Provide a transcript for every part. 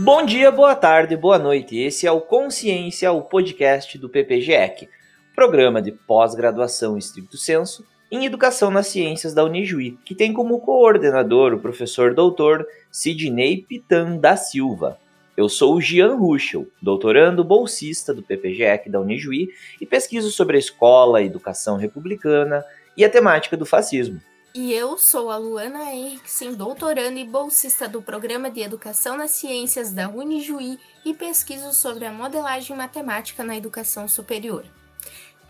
Bom dia, boa tarde, boa noite. Esse é o Consciência, o podcast do PPGEC, programa de pós-graduação estricto senso em Educação nas Ciências da Unijuí, que tem como coordenador o professor doutor Sidney Pitan da Silva. Eu sou o Gian Ruschel, doutorando bolsista do PPGEC da Unijuí e pesquiso sobre a escola, a educação republicana e a temática do fascismo. E eu sou a Luana Henriksen, doutoranda e bolsista do Programa de Educação nas Ciências da Unijuí e pesquiso sobre a modelagem matemática na educação superior.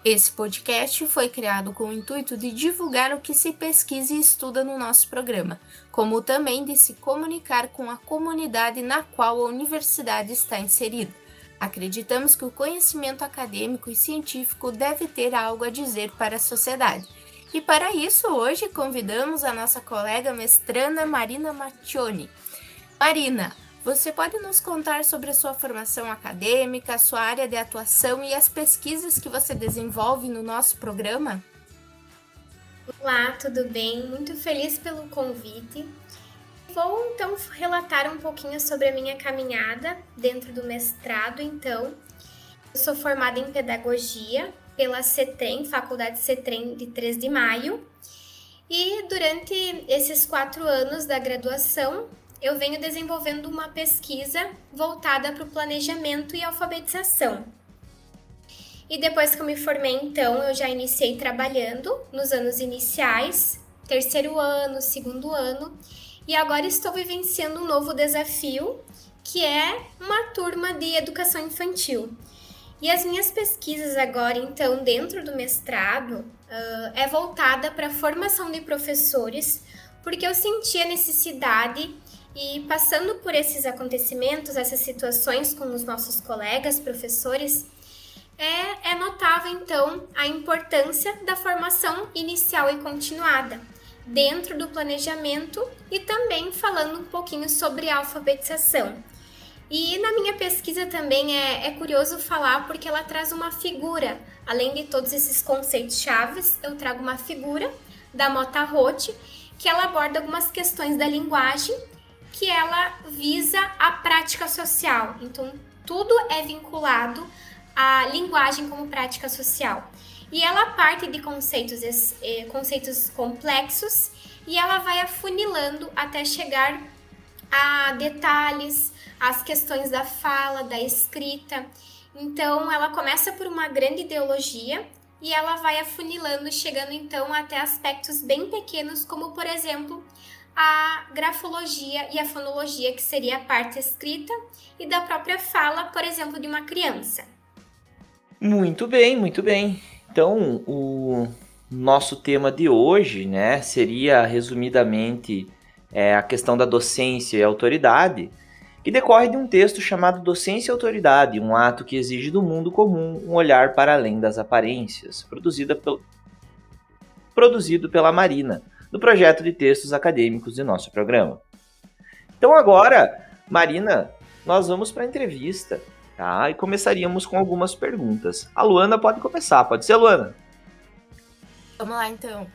Esse podcast foi criado com o intuito de divulgar o que se pesquisa e estuda no nosso programa, como também de se comunicar com a comunidade na qual a universidade está inserida. Acreditamos que o conhecimento acadêmico e científico deve ter algo a dizer para a sociedade. E para isso, hoje convidamos a nossa colega mestrana Marina Maccioni. Marina, você pode nos contar sobre a sua formação acadêmica, a sua área de atuação e as pesquisas que você desenvolve no nosso programa? Olá, tudo bem? Muito feliz pelo convite. Vou então relatar um pouquinho sobre a minha caminhada dentro do mestrado. Então, eu sou formada em pedagogia pela CETREM, Faculdade CETREM de 3 de maio. E durante esses quatro anos da graduação, eu venho desenvolvendo uma pesquisa voltada para o planejamento e alfabetização. E depois que eu me formei, então, eu já iniciei trabalhando nos anos iniciais, terceiro ano, segundo ano, e agora estou vivenciando um novo desafio, que é uma turma de educação infantil. E as minhas pesquisas agora, então, dentro do mestrado, uh, é voltada para a formação de professores, porque eu senti a necessidade e passando por esses acontecimentos, essas situações com os nossos colegas, professores, é, é notável então a importância da formação inicial e continuada dentro do planejamento e também falando um pouquinho sobre alfabetização. E na minha pesquisa também é, é curioso falar porque ela traz uma figura, além de todos esses conceitos chaves, eu trago uma figura da Mota Roth que ela aborda algumas questões da linguagem que ela visa a prática social. Então, tudo é vinculado à linguagem como prática social. E ela parte de conceitos, eh, conceitos complexos e ela vai afunilando até chegar a detalhes, as questões da fala, da escrita. Então, ela começa por uma grande ideologia e ela vai afunilando, chegando então até aspectos bem pequenos, como por exemplo a grafologia e a fonologia, que seria a parte escrita, e da própria fala, por exemplo, de uma criança. Muito bem, muito bem. Então, o nosso tema de hoje, né, seria resumidamente é, a questão da docência e autoridade, que decorre de um texto chamado Docência e Autoridade, um ato que exige do mundo comum um olhar para além das aparências, pelo, produzido pela Marina, do projeto de textos acadêmicos de nosso programa. Então agora, Marina, nós vamos para a entrevista, tá? E começaríamos com algumas perguntas. A Luana pode começar, pode ser, Luana? Vamos lá, então.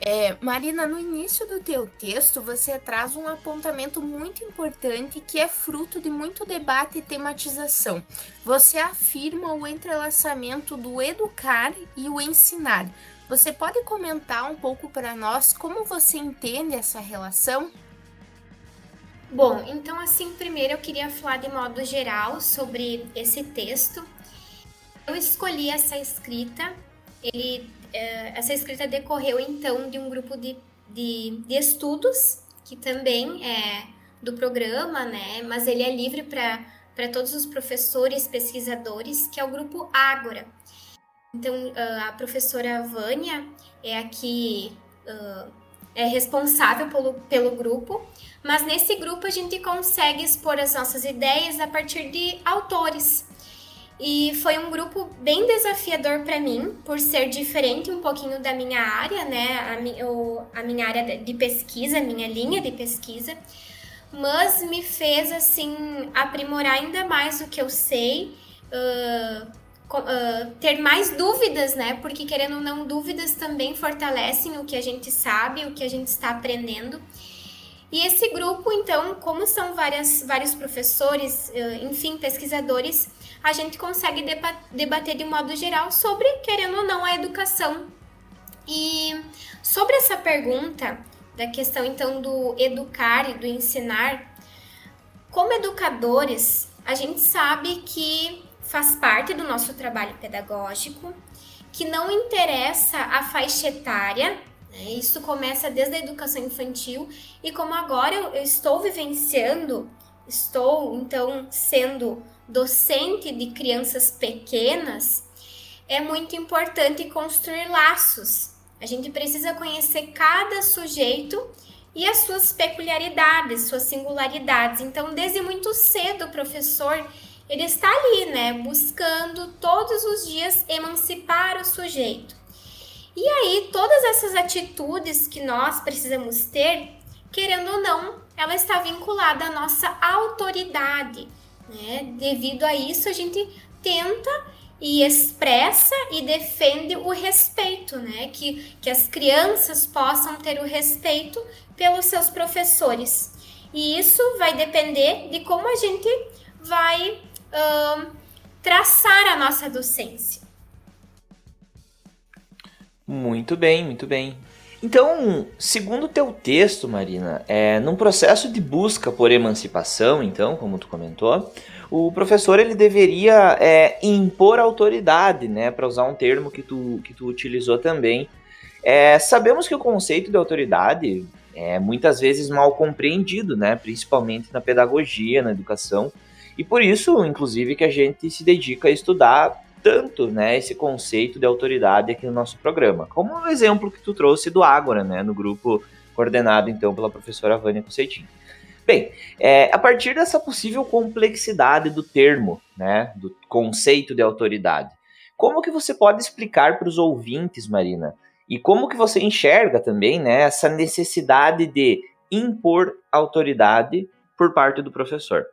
É, Marina, no início do teu texto, você traz um apontamento muito importante que é fruto de muito debate e tematização. Você afirma o entrelaçamento do educar e o ensinar. Você pode comentar um pouco para nós como você entende essa relação? Bom, então assim, primeiro eu queria falar de modo geral sobre esse texto. Eu escolhi essa escrita, ele, essa escrita decorreu então de um grupo de, de, de estudos, que também é do programa, né? Mas ele é livre para todos os professores, pesquisadores, que é o grupo Ágora. Então, ah, a professora Vânia é a que uh, é responsável pelo, pelo grupo, mas nesse grupo a gente consegue expor as nossas ideias a partir de autores. E foi um grupo bem desafiador para mim, por ser diferente um pouquinho da minha área, né? A, mi, o, a minha área de pesquisa, minha linha de pesquisa, mas me fez, assim, aprimorar ainda mais o que eu sei. Uh, uh, ter mais dúvidas, né? Porque querendo ou não, dúvidas também fortalecem o que a gente sabe, o que a gente está aprendendo. E esse grupo, então, como são várias, vários professores, enfim, pesquisadores, a gente consegue debater de modo geral sobre, querendo ou não, a educação. E sobre essa pergunta, da questão então do educar e do ensinar, como educadores, a gente sabe que faz parte do nosso trabalho pedagógico, que não interessa a faixa etária, né? isso começa desde a educação infantil, e como agora eu, eu estou vivenciando, estou então sendo docente de crianças pequenas, é muito importante construir laços. A gente precisa conhecer cada sujeito e as suas peculiaridades, suas singularidades. Então, desde muito cedo, o professor ele está ali, né, buscando todos os dias emancipar o sujeito. E aí, todas essas atitudes que nós precisamos ter, querendo ou não, ela está vinculada à nossa autoridade, né? Devido a isso, a gente tenta e expressa e defende o respeito, né? Que, que as crianças possam ter o respeito pelos seus professores. E isso vai depender de como a gente vai traçar a nossa docência. Muito bem, muito bem. Então, segundo teu texto, Marina, é, num processo de busca por emancipação, então, como tu comentou, o professor ele deveria é, impor autoridade, né, para usar um termo que tu, que tu utilizou também. É, sabemos que o conceito de autoridade é muitas vezes mal compreendido, né, principalmente na pedagogia, na educação, e por isso, inclusive, que a gente se dedica a estudar tanto, né, esse conceito de autoridade aqui no nosso programa, como o exemplo que tu trouxe do Ágora, né, no grupo coordenado então pela professora Vânia Conceitinho. Bem, é, a partir dessa possível complexidade do termo, né, do conceito de autoridade, como que você pode explicar para os ouvintes, Marina, e como que você enxerga também, né, essa necessidade de impor autoridade por parte do professor?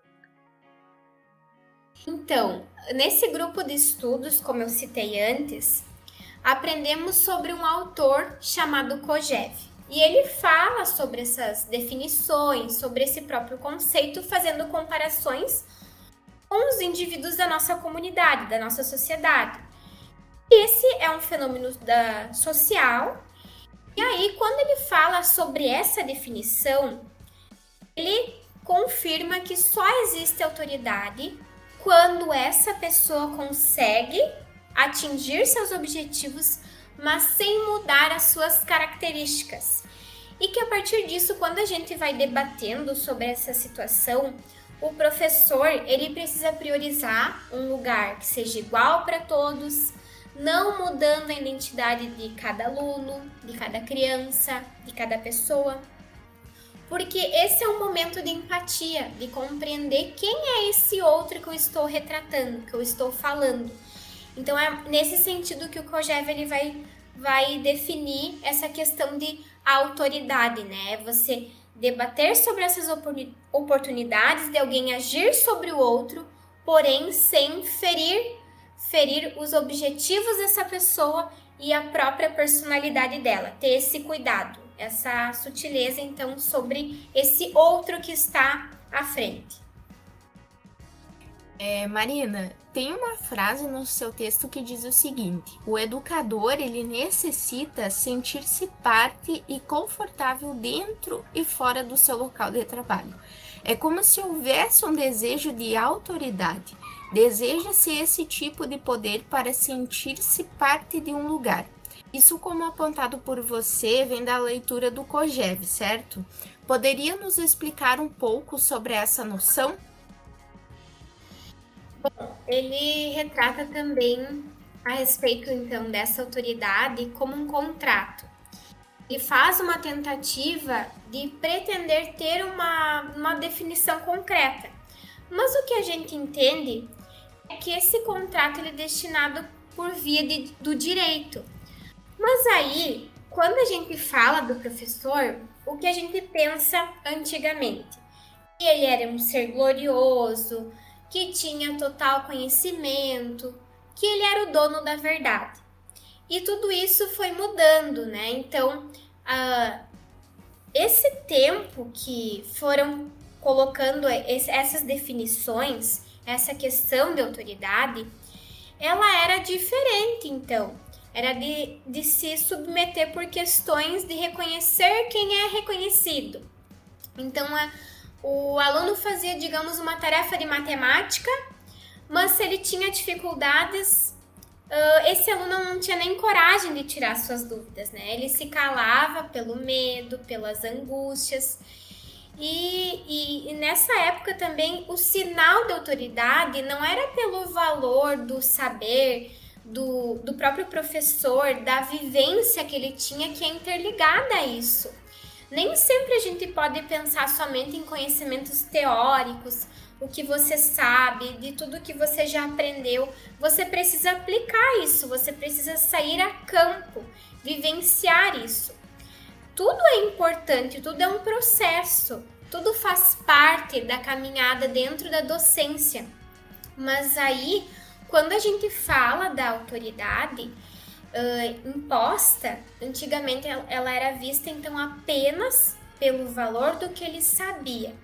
Então, nesse grupo de estudos, como eu citei antes, aprendemos sobre um autor chamado Kojève. E ele fala sobre essas definições, sobre esse próprio conceito, fazendo comparações com os indivíduos da nossa comunidade, da nossa sociedade. Esse é um fenômeno da, social. E aí, quando ele fala sobre essa definição, ele confirma que só existe autoridade quando essa pessoa consegue atingir seus objetivos mas sem mudar as suas características. E que a partir disso, quando a gente vai debatendo sobre essa situação, o professor ele precisa priorizar um lugar que seja igual para todos, não mudando a identidade de cada aluno, de cada criança, de cada pessoa. Porque esse é um momento de empatia, de compreender quem é esse outro que eu estou retratando, que eu estou falando. Então é nesse sentido que o COGEV ele vai, vai definir essa questão de autoridade, né? Você debater sobre essas oportunidades de alguém agir sobre o outro, porém sem ferir ferir os objetivos dessa pessoa e a própria personalidade dela. Ter esse cuidado, essa sutileza então sobre esse outro que está à frente. É, Marina, tem uma frase no seu texto que diz o seguinte: o educador ele necessita sentir-se parte e confortável dentro e fora do seu local de trabalho. É como se houvesse um desejo de autoridade. Deseja-se esse tipo de poder para sentir-se parte de um lugar. Isso, como apontado por você, vem da leitura do COGEV, certo? Poderia nos explicar um pouco sobre essa noção? Bom, ele retrata também a respeito então dessa autoridade como um contrato. Ele faz uma tentativa de pretender ter uma, uma definição concreta. Mas o que a gente entende é que esse contrato ele é destinado por via de, do direito. Mas aí, quando a gente fala do professor, o que a gente pensa antigamente? Que ele era um ser glorioso, que tinha total conhecimento, que ele era o dono da verdade. E tudo isso foi mudando, né? Então, uh, esse tempo que foram colocando essas definições, essa questão de autoridade, ela era diferente, então. Era de, de se submeter por questões de reconhecer quem é reconhecido. Então, a, o aluno fazia, digamos, uma tarefa de matemática, mas se ele tinha dificuldades, uh, esse aluno não tinha nem coragem de tirar suas dúvidas, né? Ele se calava pelo medo, pelas angústias. E, e, e, nessa época também o sinal de autoridade não era pelo valor do saber do, do próprio professor, da vivência que ele tinha, que é interligada a isso. Nem sempre a gente pode pensar somente em conhecimentos teóricos, o que você sabe, de tudo que você já aprendeu. Você precisa aplicar isso, você precisa sair a campo, vivenciar isso. Tudo é importante, tudo é um processo, tudo faz parte da caminhada dentro da docência. Mas aí, quando a gente fala da autoridade uh, imposta, antigamente ela era vista então apenas pelo valor do que ele sabia.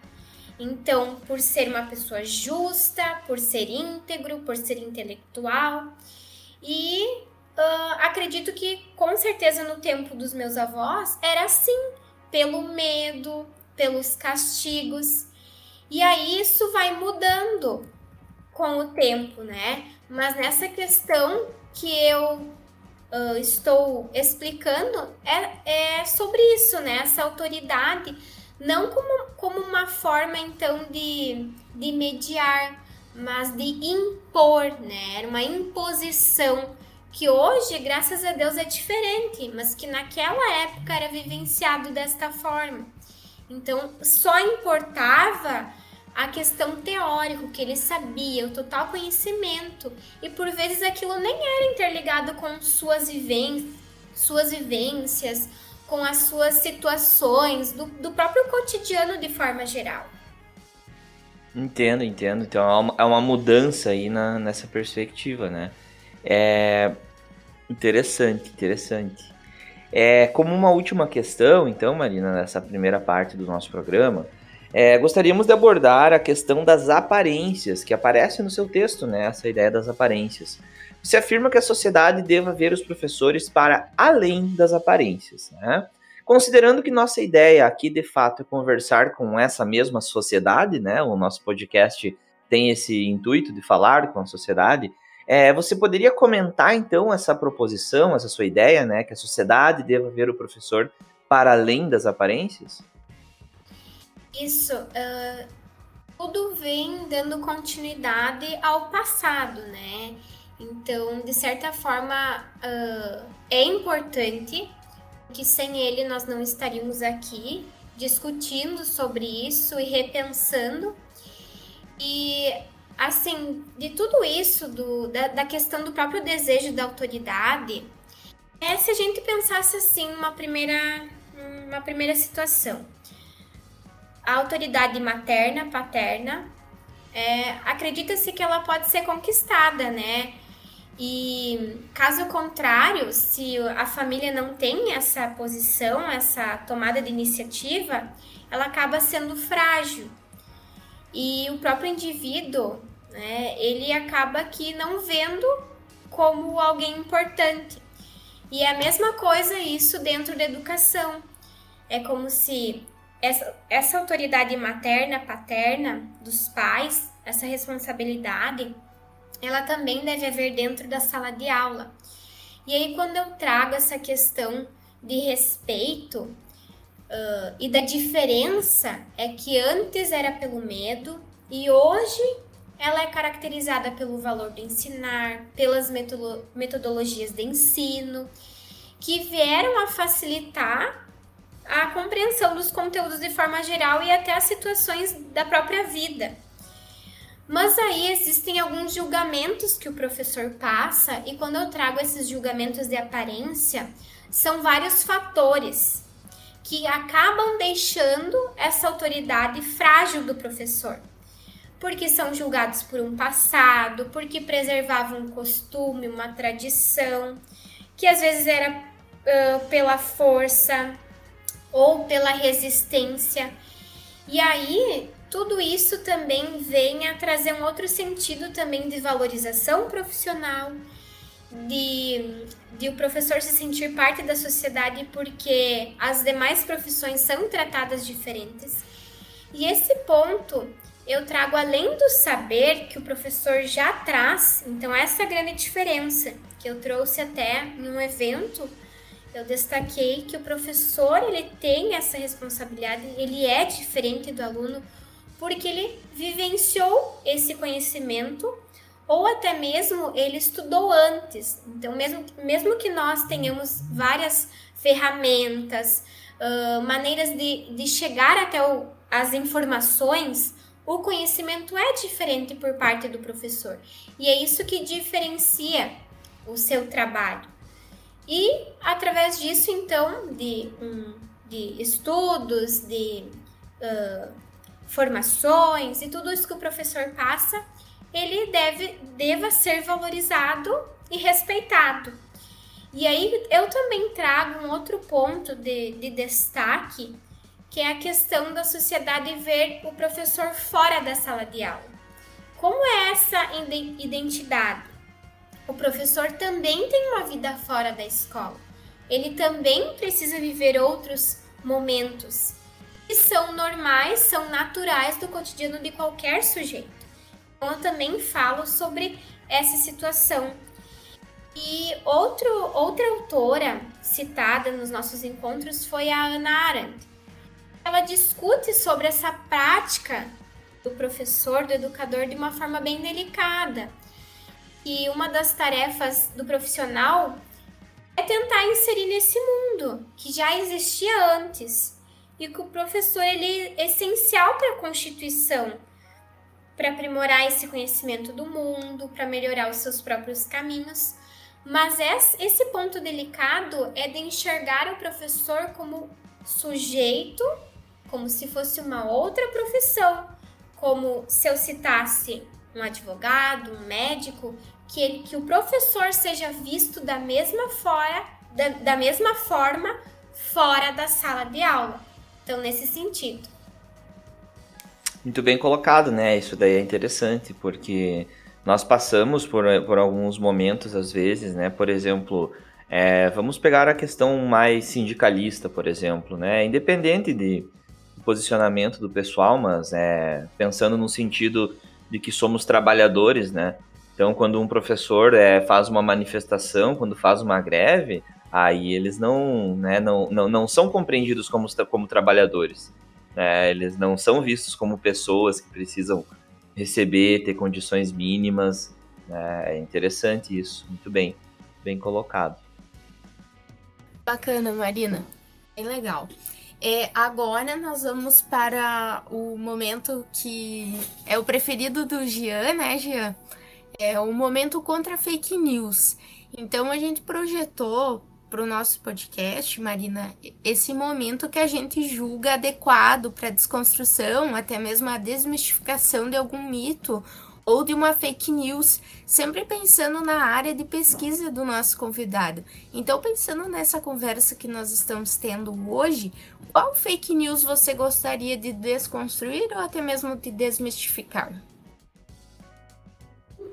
Então, por ser uma pessoa justa, por ser íntegro, por ser intelectual. E uh, acredito que, com certeza, no tempo dos meus avós, era assim, pelo medo, pelos castigos. E aí isso vai mudando com o tempo, né? Mas nessa questão que eu uh, estou explicando é, é sobre isso, né? Essa autoridade não como, como uma forma então de, de mediar, mas de impor, né? Era uma imposição que hoje, graças a Deus, é diferente, mas que naquela época era vivenciado desta forma. Então, só importava a questão teórica, que ele sabia, o total conhecimento, e por vezes aquilo nem era interligado com suas vivências, suas vivências com as suas situações, do, do próprio cotidiano de forma geral. Entendo, entendo. Então é uma, é uma mudança aí na, nessa perspectiva, né? É interessante, interessante. É, como uma última questão, então, Marina, nessa primeira parte do nosso programa, é, gostaríamos de abordar a questão das aparências, que aparece no seu texto, né? Essa ideia das aparências. Você afirma que a sociedade deva ver os professores para além das aparências, né? Considerando que nossa ideia aqui de fato é conversar com essa mesma sociedade, né? O nosso podcast tem esse intuito de falar com a sociedade. É, você poderia comentar então essa proposição, essa sua ideia, né? Que a sociedade deva ver o professor para além das aparências? Isso. Uh, tudo vem dando continuidade ao passado, né? Então, de certa forma, uh, é importante que sem ele nós não estaríamos aqui discutindo sobre isso e repensando. E, assim, de tudo isso, do, da, da questão do próprio desejo da autoridade, é se a gente pensasse assim, uma primeira, uma primeira situação. A autoridade materna, paterna, é, acredita-se que ela pode ser conquistada, né? E caso contrário, se a família não tem essa posição, essa tomada de iniciativa, ela acaba sendo frágil. E o próprio indivíduo, né, ele acaba aqui não vendo como alguém importante. E é a mesma coisa isso dentro da educação. É como se essa, essa autoridade materna, paterna dos pais, essa responsabilidade, ela também deve haver dentro da sala de aula. E aí, quando eu trago essa questão de respeito uh, e da diferença, é que antes era pelo medo e hoje ela é caracterizada pelo valor do ensinar, pelas metodologias de ensino, que vieram a facilitar a compreensão dos conteúdos de forma geral e até as situações da própria vida. Mas aí existem alguns julgamentos que o professor passa, e quando eu trago esses julgamentos de aparência, são vários fatores que acabam deixando essa autoridade frágil do professor. Porque são julgados por um passado, porque preservavam um costume, uma tradição, que às vezes era uh, pela força, ou pela resistência. E aí, tudo isso também vem a trazer um outro sentido também de valorização profissional, de, de o professor se sentir parte da sociedade porque as demais profissões são tratadas diferentes. E esse ponto eu trago além do saber que o professor já traz, então essa é grande diferença que eu trouxe até em um evento, eu destaquei que o professor ele tem essa responsabilidade, ele é diferente do aluno porque ele vivenciou esse conhecimento ou até mesmo ele estudou antes. Então, mesmo, mesmo que nós tenhamos várias ferramentas, uh, maneiras de, de chegar até o, as informações, o conhecimento é diferente por parte do professor. E é isso que diferencia o seu trabalho. E através disso, então, de, um, de estudos, de uh, formações e tudo isso que o professor passa, ele deve deva ser valorizado e respeitado. E aí eu também trago um outro ponto de, de destaque, que é a questão da sociedade ver o professor fora da sala de aula. Como é essa identidade? O professor também tem uma vida fora da escola. Ele também precisa viver outros momentos que são normais, são naturais do cotidiano de qualquer sujeito. Então, eu também falo sobre essa situação. E outro, outra autora citada nos nossos encontros foi a Ana Arendt. Ela discute sobre essa prática do professor, do educador, de uma forma bem delicada. E uma das tarefas do profissional é tentar inserir nesse mundo que já existia antes e que o professor ele é essencial para a constituição, para aprimorar esse conhecimento do mundo, para melhorar os seus próprios caminhos. Mas esse ponto delicado é de enxergar o professor como sujeito, como se fosse uma outra profissão, como se eu citasse um advogado, um médico, que, ele, que o professor seja visto da mesma, fora, da, da mesma forma fora da sala de aula. Então, nesse sentido. Muito bem colocado, né? Isso daí é interessante, porque nós passamos por, por alguns momentos, às vezes, né? Por exemplo, é, vamos pegar a questão mais sindicalista, por exemplo, né? Independente de posicionamento do pessoal, mas é, pensando no sentido de que somos trabalhadores, né? Então, quando um professor é, faz uma manifestação, quando faz uma greve, aí eles não, né, não, não, não são compreendidos como, como trabalhadores. Né? Eles não são vistos como pessoas que precisam receber, ter condições mínimas. Né? É interessante isso, muito bem, bem colocado. Bacana, Marina, bem legal. É, agora nós vamos para o momento que é o preferido do Gian, né, Gian? É o momento contra fake news. Então a gente projetou para o nosso podcast, Marina, esse momento que a gente julga adequado para a desconstrução, até mesmo a desmistificação de algum mito ou de uma fake news, sempre pensando na área de pesquisa do nosso convidado. Então, pensando nessa conversa que nós estamos tendo hoje, qual fake news você gostaria de desconstruir ou até mesmo de desmistificar?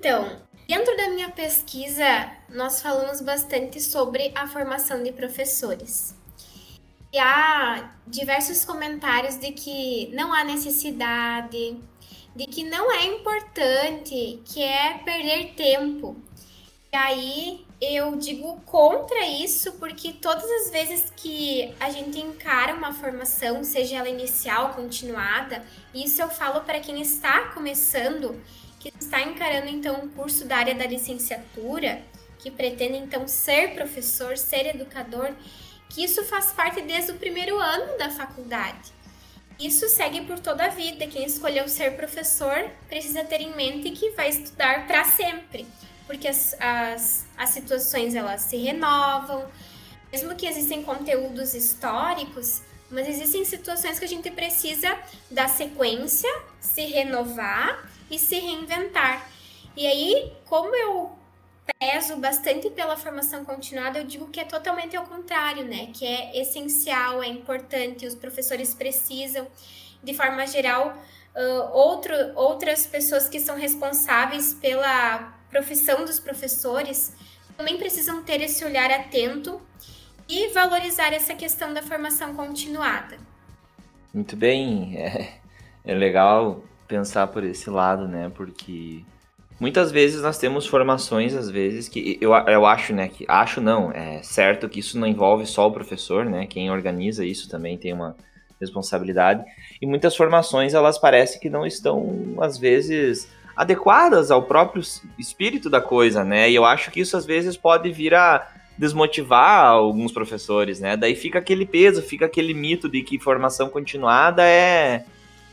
Então, Dentro da minha pesquisa, nós falamos bastante sobre a formação de professores. E há diversos comentários de que não há necessidade, de que não é importante, que é perder tempo. E aí eu digo contra isso, porque todas as vezes que a gente encara uma formação, seja ela inicial, continuada, isso eu falo para quem está começando, que está encarando então um curso da área da licenciatura, que pretende então ser professor, ser educador, que isso faz parte desde o primeiro ano da faculdade. Isso segue por toda a vida. Quem escolheu ser professor precisa ter em mente que vai estudar para sempre, porque as, as, as situações elas se renovam, mesmo que existem conteúdos históricos, mas existem situações que a gente precisa dar sequência, se renovar e se reinventar. E aí, como eu prezo bastante pela formação continuada, eu digo que é totalmente ao contrário, né? Que é essencial, é importante, os professores precisam, de forma geral, uh, outro, outras pessoas que são responsáveis pela profissão dos professores também precisam ter esse olhar atento e valorizar essa questão da formação continuada. Muito bem, é, é legal pensar por esse lado, né? Porque muitas vezes nós temos formações, às vezes, que eu, eu acho, né? Que acho não, é certo que isso não envolve só o professor, né? Quem organiza isso também tem uma responsabilidade. E muitas formações elas parecem que não estão, às vezes, adequadas ao próprio espírito da coisa, né? E eu acho que isso às vezes pode vir a desmotivar alguns professores, né? Daí fica aquele peso, fica aquele mito de que formação continuada é,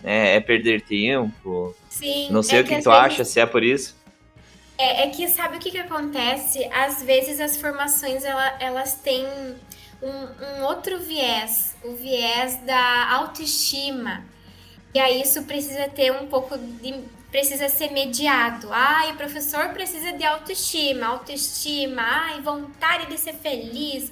é, é perder tempo. Sim. Não sei é o que, que tu vezes... acha, se é por isso. É, é, que sabe o que, que acontece? Às vezes as formações ela, elas têm um, um outro viés, o viés da autoestima. E aí isso precisa ter um pouco de. precisa ser mediado. Ai, o professor precisa de autoestima, autoestima, ai, vontade de ser feliz.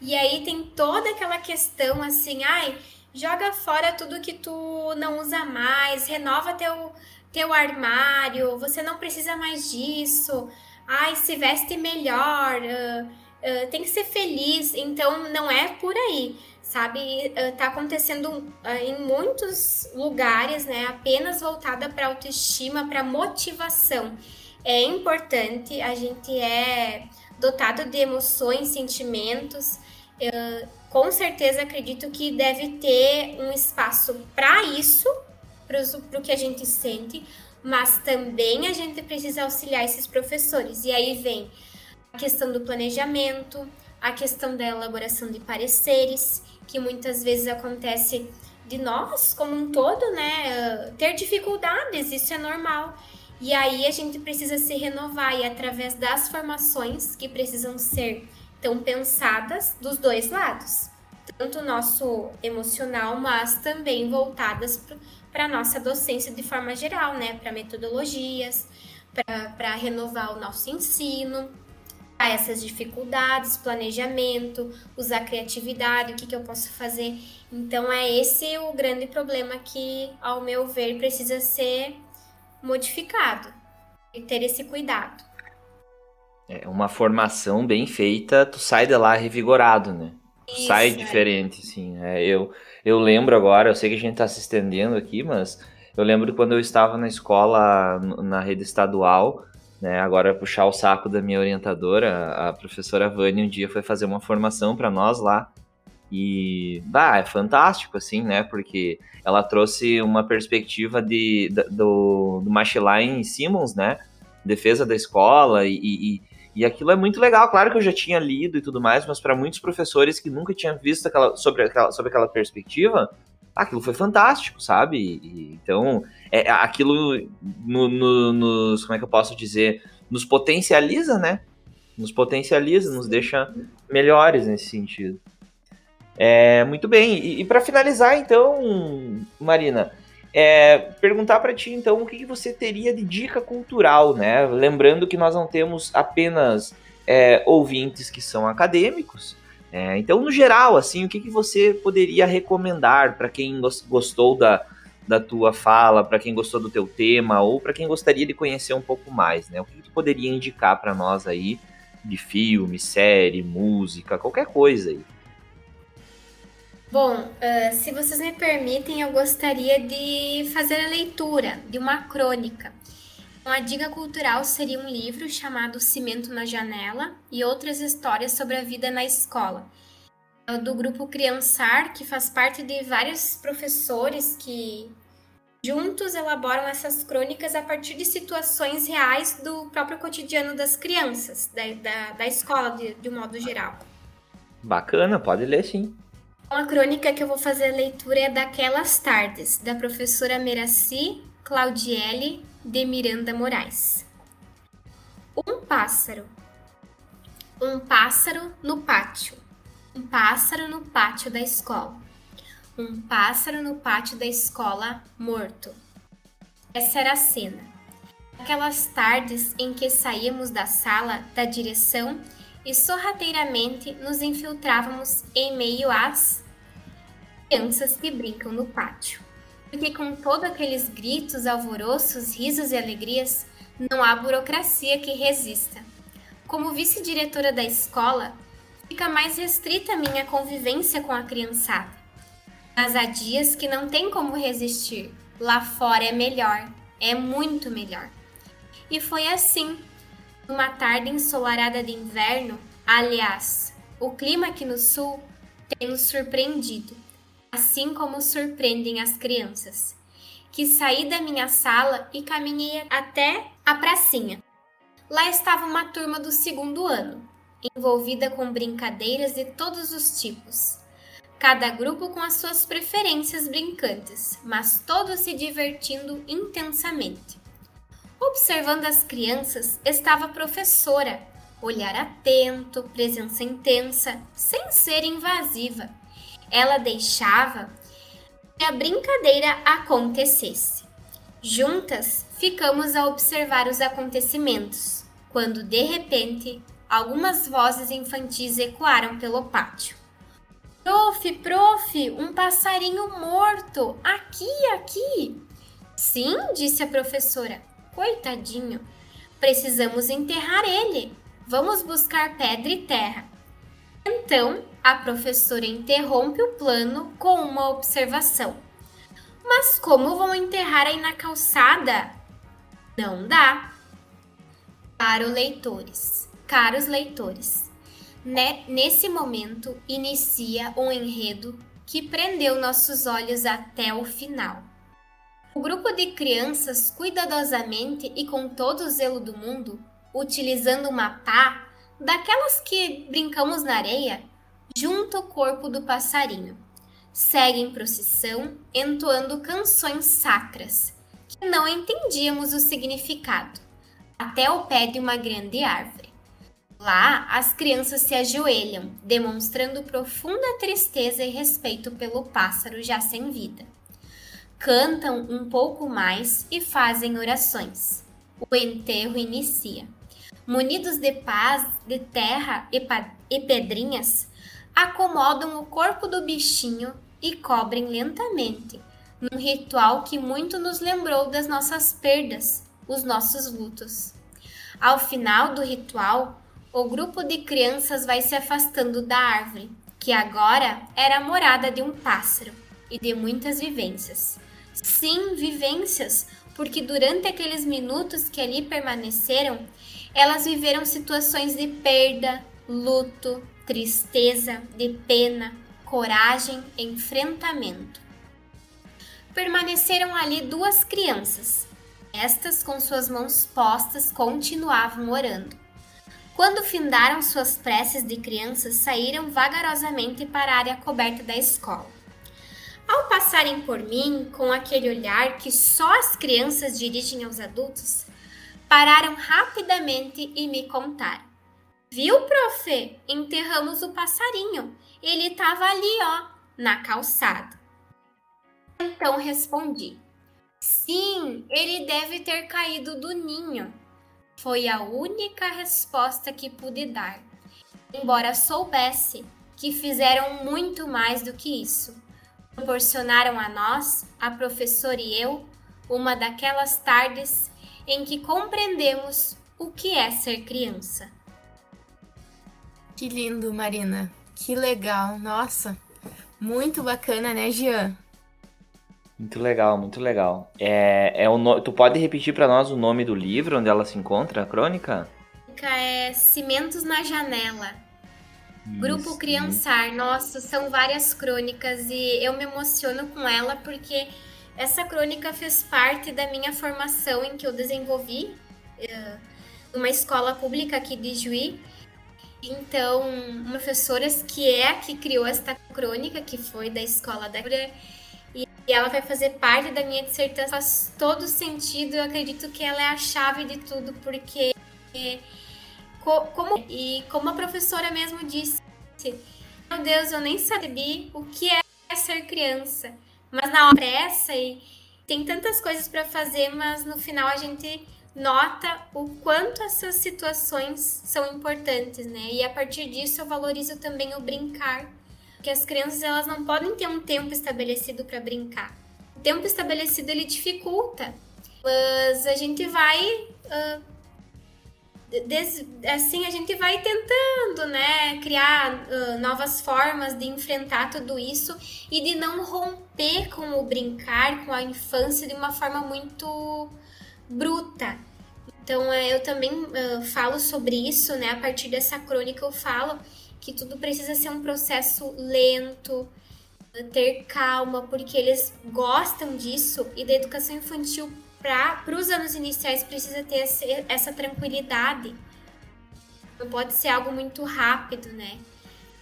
E aí tem toda aquela questão assim, ai, joga fora tudo que tu não usa mais, renova teu, teu armário, você não precisa mais disso. Ai, se veste melhor. Uh, ah, tem que ser feliz, então não é por aí, sabe? Uh, tá acontecendo uh, em muitos lugares, né? Apenas voltada para autoestima, para motivação. É importante, a gente é dotado de emoções, sentimentos. Com certeza acredito que deve ter um espaço para isso, para o que a gente sente, mas também a gente precisa auxiliar esses professores. E aí vem a questão do planejamento, a questão da elaboração de pareceres, que muitas vezes acontece de nós como um todo, né, ter dificuldades, isso é normal. E aí a gente precisa se renovar e através das formações que precisam ser tão pensadas dos dois lados, tanto o nosso emocional, mas também voltadas para a nossa docência de forma geral, né, para metodologias, para renovar o nosso ensino a essas dificuldades, planejamento, usar criatividade, o que, que eu posso fazer. Então, é esse o grande problema que, ao meu ver, precisa ser modificado e ter esse cuidado. É uma formação bem feita, tu sai de lá revigorado, né? Isso, sai é. diferente, sim. É, eu, eu lembro agora, eu sei que a gente está se estendendo aqui, mas eu lembro quando eu estava na escola, na rede estadual, né? Agora, puxar o saco da minha orientadora, a professora Vânia, um dia foi fazer uma formação para nós lá. E, bah, é fantástico, assim, né? Porque ela trouxe uma perspectiva de, do, do Machiline Simmons, né? Defesa da escola e, e, e aquilo é muito legal. Claro que eu já tinha lido e tudo mais, mas para muitos professores que nunca tinham visto aquela, sobre, aquela, sobre aquela perspectiva, aquilo foi fantástico, sabe? E, então, é, aquilo no, no, nos, como é que eu posso dizer, nos potencializa, né? Nos potencializa, nos deixa melhores nesse sentido. É, muito bem, e, e para finalizar, então, Marina, é, perguntar para ti, então, o que, que, você teria de dica cultural, né? Lembrando que nós não temos apenas é, ouvintes que são acadêmicos, é, então, no geral, assim, o que, que você poderia recomendar para quem gostou da, da tua fala, para quem gostou do teu tema ou para quem gostaria de conhecer um pouco mais, né? O que tu poderia indicar para nós aí de filme, série, música, qualquer coisa aí? Bom, uh, se vocês me permitem, eu gostaria de fazer a leitura de uma crônica. Uma dica cultural seria um livro chamado Cimento na Janela e outras histórias sobre a vida na escola do grupo Criançar, que faz parte de vários professores que juntos elaboram essas crônicas a partir de situações reais do próprio cotidiano das crianças, da, da, da escola de, de um modo geral. Bacana, pode ler sim. Uma crônica que eu vou fazer a leitura é Daquelas Tardes, da professora Meraci Claudiele de Miranda Moraes. Um pássaro. Um pássaro no pátio. Um pássaro no pátio da escola. Um pássaro no pátio da escola morto. Essa era a cena. Aquelas tardes em que saíamos da sala da direção e sorrateiramente nos infiltrávamos em meio às crianças que brincam no pátio. Porque com todos aqueles gritos, alvoroços, risos e alegrias, não há burocracia que resista. Como vice-diretora da escola, fica mais restrita a minha convivência com a criançada. Mas há dias que não tem como resistir. Lá fora é melhor, é muito melhor. E foi assim, numa tarde ensolarada de inverno, aliás, o clima aqui no sul tem nos surpreendido, assim como surpreendem as crianças, que saí da minha sala e caminhei até a pracinha. Lá estava uma turma do segundo ano, envolvida com brincadeiras de todos os tipos. Cada grupo com as suas preferências brincantes, mas todos se divertindo intensamente. Observando as crianças estava a professora, olhar atento, presença intensa, sem ser invasiva. Ela deixava que a brincadeira acontecesse. Juntas, ficamos a observar os acontecimentos, quando de repente algumas vozes infantis ecoaram pelo pátio. Prof, prof, um passarinho morto! Aqui, aqui! Sim, disse a professora. Coitadinho. Precisamos enterrar ele. Vamos buscar pedra e terra. Então, a professora interrompe o plano com uma observação. Mas como vão enterrar aí na calçada? Não dá. Para leitores, caros leitores, né, nesse momento inicia um enredo que prendeu nossos olhos até o final. O grupo de crianças, cuidadosamente e com todo o zelo do mundo, utilizando uma pá, daquelas que brincamos na areia, junto ao corpo do passarinho. Segue em procissão, entoando canções sacras, que não entendíamos o significado, até o pé de uma grande árvore. Lá, as crianças se ajoelham, demonstrando profunda tristeza e respeito pelo pássaro já sem vida. Cantam um pouco mais e fazem orações. O enterro inicia. Munidos de paz, de terra e, e pedrinhas, acomodam o corpo do bichinho e cobrem lentamente, num ritual que muito nos lembrou das nossas perdas, os nossos lutos. Ao final do ritual, o grupo de crianças vai se afastando da árvore, que agora era a morada de um pássaro e de muitas vivências. Sim, vivências, porque durante aqueles minutos que ali permaneceram, elas viveram situações de perda, luto, tristeza, de pena, coragem, enfrentamento. Permaneceram ali duas crianças. Estas, com suas mãos postas, continuavam orando. Quando findaram suas preces de crianças, saíram vagarosamente para a área coberta da escola. Ao passarem por mim com aquele olhar que só as crianças dirigem aos adultos, pararam rapidamente e me contaram. Viu, profe? Enterramos o passarinho. Ele estava ali, ó, na calçada. Então respondi: Sim, ele deve ter caído do ninho. Foi a única resposta que pude dar, embora soubesse que fizeram muito mais do que isso. Proporcionaram a nós, a professora e eu, uma daquelas tardes em que compreendemos o que é ser criança. Que lindo, Marina. Que legal. Nossa, muito bacana, né, Jean? Muito legal, muito legal. É, é o no... Tu pode repetir para nós o nome do livro, onde ela se encontra, a crônica? É Cimentos na Janela. Isso. Grupo Criançar. Nossa, são várias crônicas e eu me emociono com ela porque essa crônica fez parte da minha formação em que eu desenvolvi uh, numa escola pública aqui de Juí. Então, uma professora que é a que criou esta crônica, que foi da escola da e ela vai fazer parte da minha dissertação. Faz todo sentido, eu acredito que ela é a chave de tudo, porque como e como a professora mesmo disse, meu Deus, eu nem sabia o que é ser criança, mas na hora pressa e tem tantas coisas para fazer, mas no final a gente nota o quanto essas situações são importantes, né? E a partir disso eu valorizo também o brincar, porque as crianças elas não podem ter um tempo estabelecido para brincar. O tempo estabelecido ele dificulta, mas a gente vai uh, assim a gente vai tentando, né, criar uh, novas formas de enfrentar tudo isso e de não romper com o brincar, com a infância de uma forma muito bruta. Então, é, eu também uh, falo sobre isso, né? A partir dessa crônica eu falo que tudo precisa ser um processo lento, ter calma, porque eles gostam disso e da educação infantil para os anos iniciais precisa ter essa tranquilidade. Não pode ser algo muito rápido, né?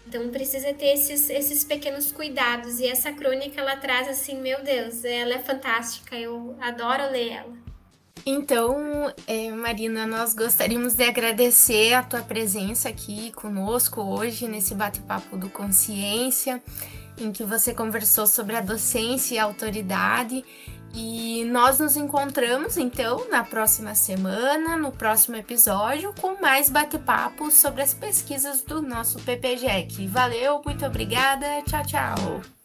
Então precisa ter esses, esses pequenos cuidados. E essa crônica ela traz assim, meu Deus, ela é fantástica. Eu adoro ler ela. Então, é, Marina, nós gostaríamos de agradecer a tua presença aqui conosco hoje nesse bate-papo do Consciência, em que você conversou sobre a docência e a autoridade. E nós nos encontramos então na próxima semana, no próximo episódio, com mais bate-papo sobre as pesquisas do nosso PPGEC. Valeu, muito obrigada, tchau, tchau!